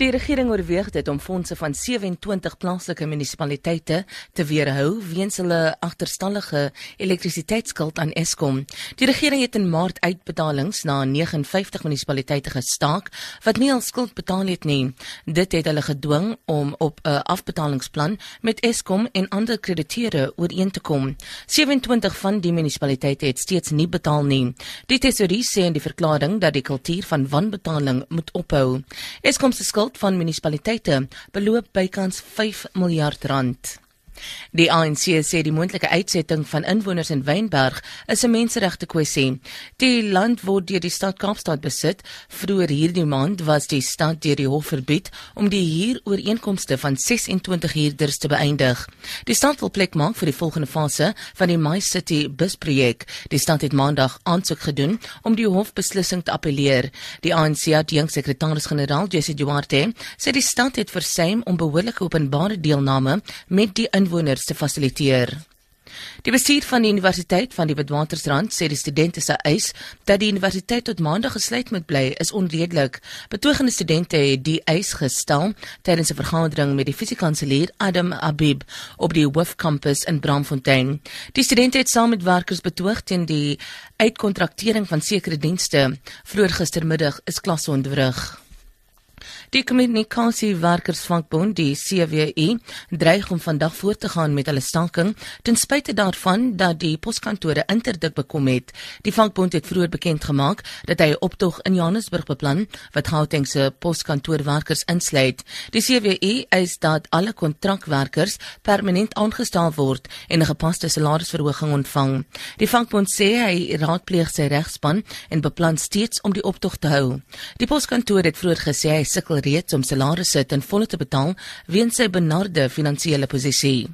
Die regering oorweeg dit om fondse van 27 plaaslike munisipaliteite te weerhou weens hulle agterstallige elektrisiteitsskuld aan Eskom. Die regering het in Maart uitbetalings na 59 munisipaliteite gestaak wat nie al skuld betaal het nie. Dit het hulle gedwing om op 'n afbetalingsplan met Eskom en ander krediteure ooreen te kom. 27 van die munisipaliteite het steeds nie betaal nie. Die tesourier sê in die verklaring dat die kultuur van wanbetaling moet ophou. Eskom se skuld skuld van munisipaliteite beloop bykans 5 miljard rand. Die ANC sê die moontlike uitsetting van inwoners in Wynberg is 'n menseregte kwessie. Die land word deur die stad Kaapstad besit. Vroeër hierdie maand was die stad deur die hof verbied om die huurooreenkomste van 26 huurders te beëindig. Die stad wil plek maak vir die volgende fase van die My City busprojek. Die stad het maandag aansoek gedoen om die hofbeslissing te appeleer. Die ANC adjunksekretaris-generaal Jesse Duarte sê die stad het versuim om behoorlike openbare deelname met die inwoners te fasiliteer. Die bestuur van die Universiteit van die Witwatersrand sê die studente se eis dat die universiteit tot maandag gesluit moet bly is onredelik. Betogende studente het die eis gestel tydens 'n vergadering met die fisiekanselier Adam Abib op die Hoof kampus in Bramfontein. Die studente het saam met werkers betoog teen die uitkontraktering van sekere dienste. Vroeër gistermiddag is klasse onderrig. Die kommunikasiewerkersvakbond, die CWU, dreig om vandag voort te gaan met hulle staking ten spyte daarvan dat die poskantore interdik bekom het. Die vakbond het vroeër bekend gemaak dat hy 'n optog in Johannesburg beplan wat Gauteng se poskantoorwerkers insluit. Die CWU eis dat alle kontrakwerkers permanent aangestel word en 'n gepaste salarisverhoging ontvang. Die vakbond sê hy raadpleeg sy regspan en beplan steeds om die optog te hou. Die poskantoor het vroeër gesê hy sukkel reeds om salarisse ten volle te betaal weens sy benarde finansiële posisie.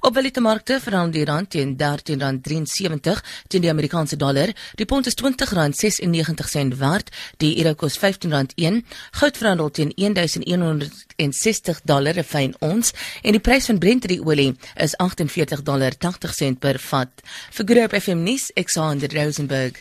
Op willekeurige markte verander die rand teen R13.73 teen die Amerikaanse dollar. Die pond is R20.96 waard. Die euro kos R15.1. Goud verhandel teen 1160 dollar per fyn ons en die prys van Brent olie is $48.80 per vat. Vir Groep FM nuus, Alexander Rosenberg.